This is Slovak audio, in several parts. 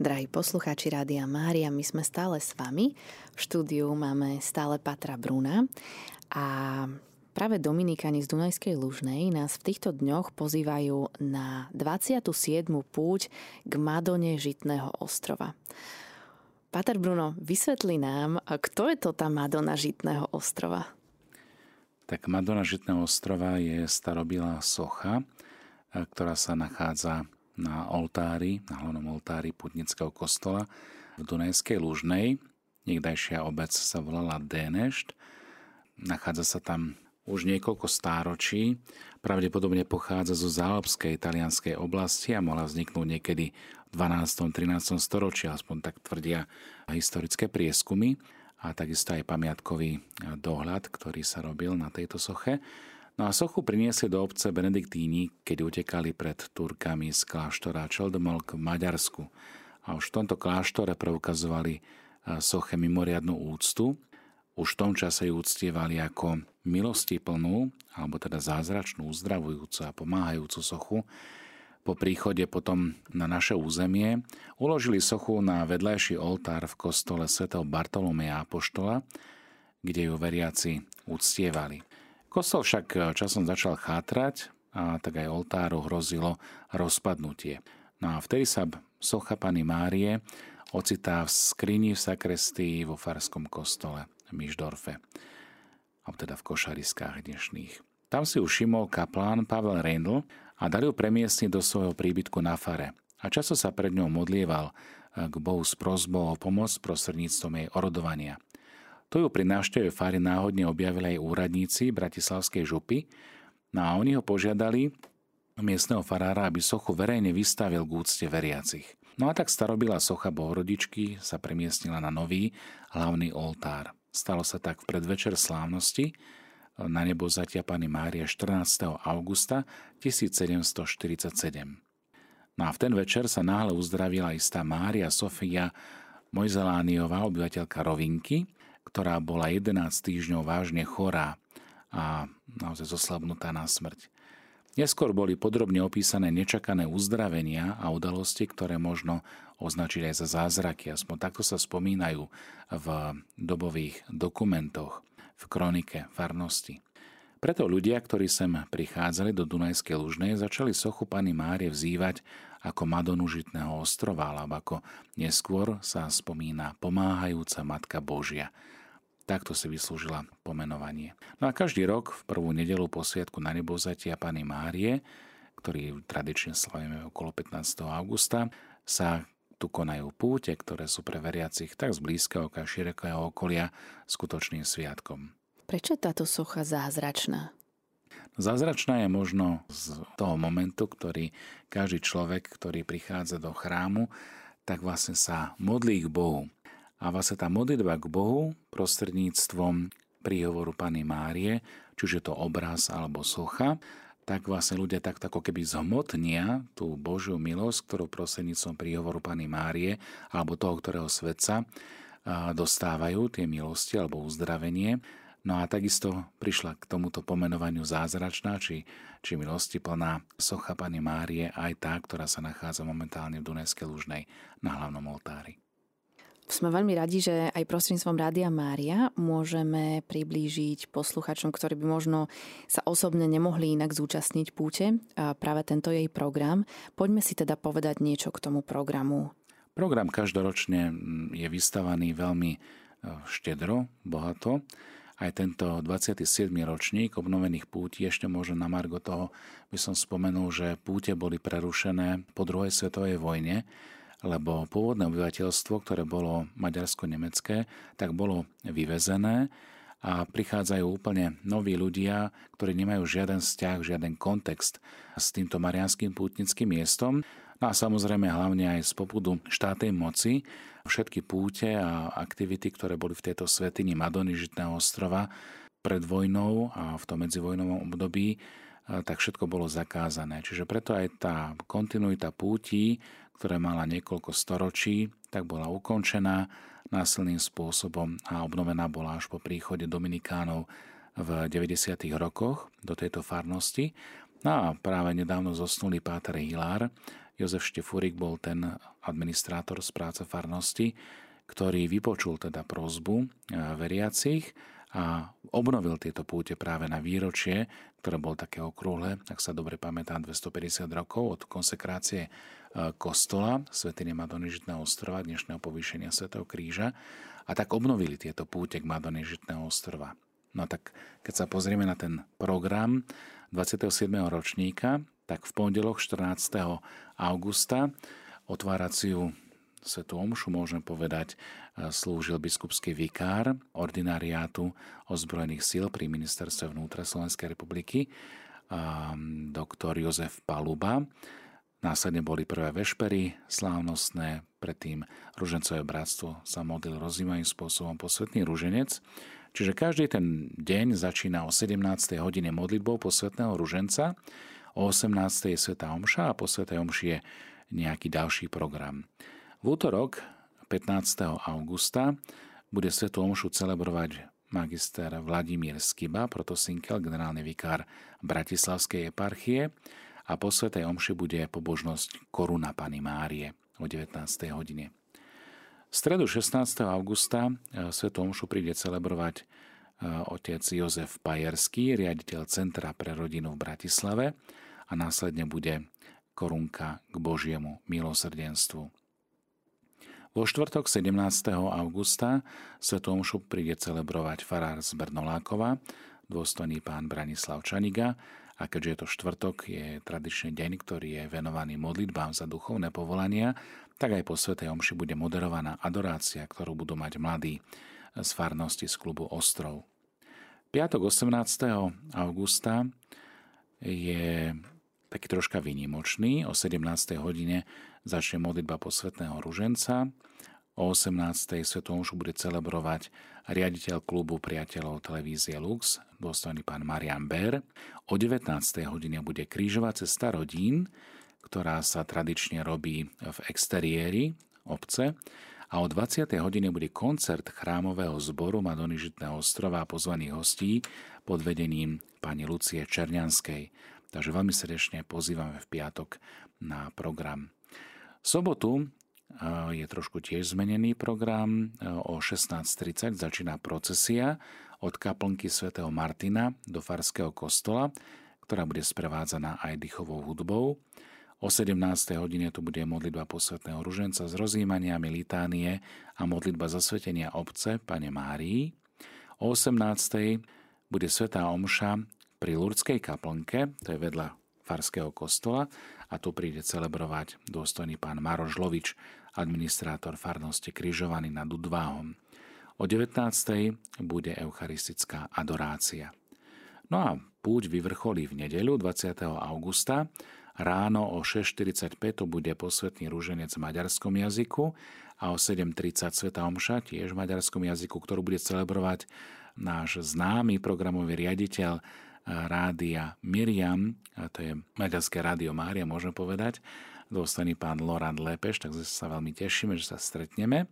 Drahí poslucháči Rádia Mária, my sme stále s vami. V štúdiu máme stále Patra Bruna a práve Dominikáni z Dunajskej Lužnej nás v týchto dňoch pozývajú na 27. púť k Madone Žitného ostrova. Pater Bruno, vysvetli nám, kto je to tá Madonna Žitného ostrova? Tak Madonna Žitného ostrova je starobilá socha, ktorá sa nachádza na oltári, na hlavnom oltári Putnického kostola v Dunajskej Lužnej. Niekdajšia obec sa volala Dénešt. Nachádza sa tam už niekoľko stáročí. Pravdepodobne pochádza zo zálepskej talianskej oblasti a mohla vzniknúť niekedy v 12. 13. storočí, aspoň tak tvrdia historické prieskumy a takisto aj pamiatkový dohľad, ktorý sa robil na tejto soche. No a sochu priniesli do obce Benediktíni, keď utekali pred Turkami z kláštora Čeldomolk v Maďarsku. A už v tomto kláštore preukazovali soche mimoriadnú úctu. Už v tom čase ju uctievali ako milosti plnú, alebo teda zázračnú, uzdravujúcu a pomáhajúcu sochu. Po príchode potom na naše územie uložili sochu na vedľajší oltár v kostole sv. Bartolomeja Apoštola, kde ju veriaci uctievali. Kostol však eh, časom začal chátrať a tak aj oltáru hrozilo rozpadnutie. No a vtedy sa socha Pany Márie ocitá v skrini v sakrestii vo Farskom kostole v Myšdorfe, alebo teda v košariskách dnešných. Tam si už všimol kaplán Pavel Reindl a dal ju premiestniť do svojho príbytku na fare. A často sa pred ňou modlieval eh, k Bohu s prozbou o pomoc prostredníctvom jej orodovania – to ju pri návšteve fary náhodne objavili aj úradníci Bratislavskej župy, no a oni ho požiadali miestneho farára, aby sochu verejne vystavil k úcte veriacich. No a tak starobila socha Bohorodičky sa premiestnila na nový hlavný oltár. Stalo sa tak v predvečer slávnosti na nebo zatia Pany Mária 14. augusta 1747. No a v ten večer sa náhle uzdravila istá Mária Sofia Mojzelániová, obyvateľka Rovinky, ktorá bola 11 týždňov vážne chorá a naozaj zoslabnutá na smrť. Neskôr boli podrobne opísané nečakané uzdravenia a udalosti, ktoré možno označiť aj za zázraky. Aspoň takto sa spomínajú v dobových dokumentoch, v kronike farnosti. Preto ľudia, ktorí sem prichádzali do Dunajskej Lužnej, začali sochu Pany Márie vzývať ako Madonu Žitného ostrova, alebo ako neskôr sa spomína pomáhajúca Matka Božia. Takto si vyslúžila pomenovanie. No a každý rok v prvú nedelu po sviatku na nebozatia Pany Márie, ktorý tradične slavíme okolo 15. augusta, sa tu konajú púte, ktoré sú pre veriacich tak z blízkeho ako širokého okolia skutočným sviatkom. Prečo je táto socha zázračná? Zázračná je možno z toho momentu, ktorý každý človek, ktorý prichádza do chrámu, tak vlastne sa modlí k Bohu. A vlastne tá modlitba k Bohu prostredníctvom príhovoru Pany Márie, či už je to obraz alebo socha, tak vlastne ľudia tak ako keby zhmotnia tú Božiu milosť, ktorú prostredníctvom príhovoru Pany Márie alebo toho, ktorého svetca dostávajú tie milosti alebo uzdravenie No a takisto prišla k tomuto pomenovaniu zázračná, či, či milosti plná socha Pany Márie, aj tá, ktorá sa nachádza momentálne v Dunajskej Lužnej na hlavnom oltári. Sme veľmi radi, že aj prostredníctvom Rádia Mária môžeme priblížiť posluchačom, ktorí by možno sa osobne nemohli inak zúčastniť púte, práve tento jej program. Poďme si teda povedať niečo k tomu programu. Program každoročne je vystavaný veľmi e, štedro, bohato aj tento 27. ročník obnovených púti ešte môže na margo toho by som spomenul, že púte boli prerušené po druhej svetovej vojne, lebo pôvodné obyvateľstvo, ktoré bolo maďarsko-nemecké, tak bolo vyvezené a prichádzajú úplne noví ľudia, ktorí nemajú žiaden vzťah, žiaden kontext s týmto marianským pútnickým miestom. No a samozrejme hlavne aj z popudu štátnej moci všetky púte a aktivity, ktoré boli v tejto svetini Madony Žitného ostrova pred vojnou a v tom medzivojnovom období, tak všetko bolo zakázané. Čiže preto aj tá kontinuita pútí, ktorá mala niekoľko storočí, tak bola ukončená násilným spôsobom a obnovená bola až po príchode Dominikánov v 90. rokoch do tejto farnosti. No a práve nedávno zosnulý Páter Hilár Jozef Štefúrik bol ten administrátor z práce farnosti, ktorý vypočul teda prozbu veriacich a obnovil tieto púte práve na výročie, ktoré bol také okrúhle, ak sa dobre pamätám, 250 rokov od konsekrácie kostola Svetiny Madony Žitného ostrova, dnešného povýšenia Svetého kríža a tak obnovili tieto púte k Madony Žitného ostrova. No tak keď sa pozrieme na ten program 27. ročníka, tak v pondelok 14. augusta otváraciu Svetú omšu, môžeme povedať, slúžil biskupský vikár ordinariátu ozbrojených síl pri ministerstve vnútra Slovenskej republiky, doktor Jozef Paluba. Následne boli prvé vešpery slávnostné, predtým ružencové bratstvo sa modlil rozímavým spôsobom posvetný ruženec. Čiže každý ten deň začína o 17. hodine modlitbou posvetného ruženca, o 18. je Sveta Omša a po Svetej Omši je nejaký ďalší program. V útorok 15. augusta bude Svetu Omšu celebrovať magister Vladimír Skiba, protosinkel, generálny vikár Bratislavskej eparchie a po Svetej Omši bude pobožnosť Koruna Pany Márie o 19. hodine. V stredu 16. augusta e, Svetu Omšu príde celebrovať otec Jozef Pajerský, riaditeľ Centra pre rodinu v Bratislave a následne bude korunka k Božiemu milosrdenstvu. Vo štvrtok 17. augusta Svetu Omšu príde celebrovať farár z Bernolákova, dôstojný pán Branislav Čaniga a keďže je to štvrtok, je tradičný deň, ktorý je venovaný modlitbám za duchovné povolania, tak aj po Svetej Omši bude moderovaná adorácia, ktorú budú mať mladí z farnosti z klubu Ostrov. Piatok 18. augusta je taký troška výnimočný. O 17. hodine začne modlitba posvetného ruženca. O 18. svetom už bude celebrovať riaditeľ klubu priateľov televízie Lux, dôstojný pán Marian Ber. O 19. hodine bude krížová cesta rodín, ktorá sa tradične robí v exteriéri obce a o 20. hodine bude koncert chrámového zboru Madony ostrova a pozvaných hostí pod vedením pani Lucie Černianskej. Takže veľmi srdečne pozývame v piatok na program. Sobotu je trošku tiež zmenený program. O 16.30 začína procesia od kaplnky svätého Martina do Farského kostola, ktorá bude sprevádzaná aj dychovou hudbou. O 17. hodine tu bude modlitba posvetného ruženca z rozjímania litánie a modlitba zasvetenia obce Pane Márii. O 18. bude svetá omša pri Lurdskej kaplnke, to je vedľa Farského kostola, a tu príde celebrovať dôstojný pán Maroš Lovič, administrátor farnosti Kryžovaný nad Udváhom. O 19. bude eucharistická adorácia. No a púť vyvrcholí v nedeľu 20. augusta. Ráno o 6.45 to bude posvetný rúženec v maďarskom jazyku a o 7.30 Sveta Omša tiež v maďarskom jazyku, ktorú bude celebrovať náš známy programový riaditeľ rádia Miriam, a to je maďarské rádio Mária, môžem povedať, dostaný pán Lorand Lepeš, takže sa veľmi tešíme, že sa stretneme.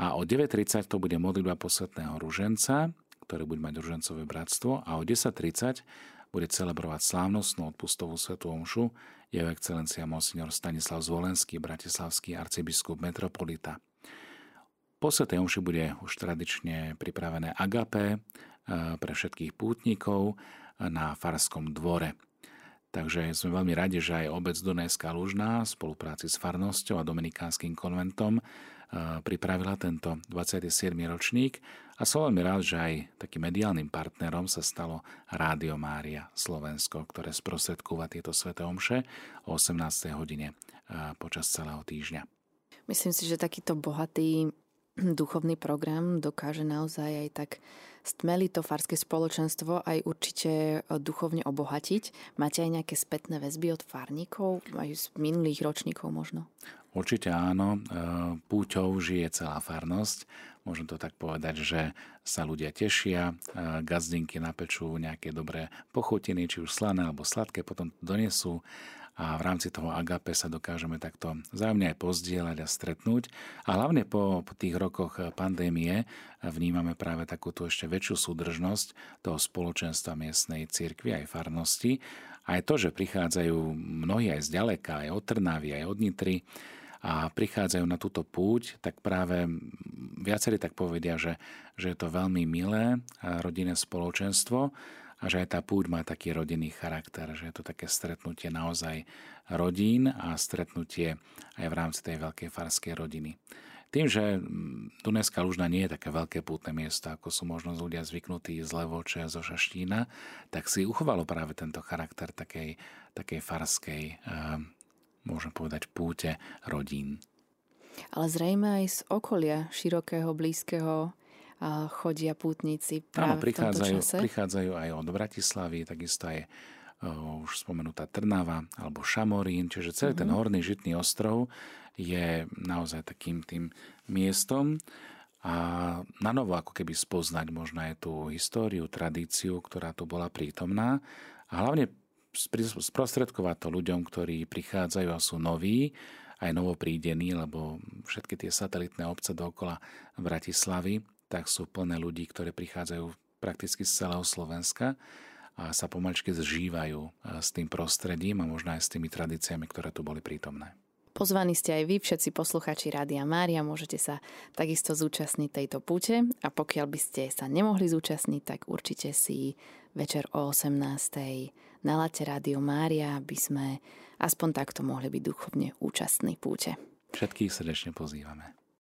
A o 9.30 to bude modlitba posvetného ruženca, ktorý bude mať ružencové bratstvo a o 10.30 bude celebrovať slávnostnú odpustovú svetú omšu jeho excelencia monsignor Stanislav Zvolenský, bratislavský arcibiskup metropolita. Po svetej omši bude už tradične pripravené agapé pre všetkých pútnikov na Farskom dvore. Takže sme veľmi radi, že aj obec Dunajská Lužná v spolupráci s Farnosťou a Dominikánskym konventom e, pripravila tento 27. ročník a som veľmi rád, že aj takým mediálnym partnerom sa stalo Rádio Mária Slovensko, ktoré sprostredkúva tieto sveté omše o 18. hodine e, počas celého týždňa. Myslím si, že takýto bohatý duchovný program dokáže naozaj aj tak stmeli to farské spoločenstvo aj určite e, duchovne obohatiť. Máte aj nejaké spätné väzby od farníkov, aj z minulých ročníkov možno? Určite áno. E, púťou žije celá farnosť. Môžem to tak povedať, že sa ľudia tešia, e, gazdinky napečú nejaké dobré pochutiny, či už slané alebo sladké, potom to donesú a v rámci toho agape sa dokážeme takto vzájomne aj pozdieľať a stretnúť. A hlavne po, po tých rokoch pandémie vnímame práve takúto ešte väčšiu súdržnosť toho spoločenstva miestnej cirkvi aj farnosti. Aj to, že prichádzajú mnohí aj z aj od Trnavy, aj od Nitry. A prichádzajú na túto púť, tak práve viacerí tak povedia, že, že je to veľmi milé rodinné spoločenstvo a že aj tá púť má taký rodinný charakter, že je to také stretnutie naozaj rodín a stretnutie aj v rámci tej veľkej farskej rodiny. Tým, že Dunajská Lužna nie je také veľké pútne miesto, ako sú možno ľudia zvyknutí z Levoče, zo Šaštína, tak si uchovalo práve tento charakter takej, takej farskej, eh, môžem povedať, púte rodín. Ale zrejme aj z okolia širokého, blízkeho chodia pútnici práve Áno, prichádzajú, v tomto čase? prichádzajú aj od Bratislavy, takisto aj uh, už spomenutá Trnava alebo Šamorín, čiže celý uh-huh. ten mhm. horný žitný ostrov je naozaj takým tým miestom a na novo ako keby spoznať možno aj tú históriu, tradíciu, ktorá tu bola prítomná a hlavne sprostredkovať to ľuďom, ktorí prichádzajú a sú noví, aj novoprídení, lebo všetky tie satelitné obce dookola Bratislavy, tak sú plné ľudí, ktorí prichádzajú prakticky z celého Slovenska a sa pomalčky zžívajú s tým prostredím a možno aj s tými tradíciami, ktoré tu boli prítomné. Pozvaní ste aj vy, všetci posluchači Rádia Mária, môžete sa takisto zúčastniť tejto púte a pokiaľ by ste sa nemohli zúčastniť, tak určite si večer o 18. naláte Rádio Mária, aby sme aspoň takto mohli byť duchovne účastní púte. Všetkých srdečne pozývame.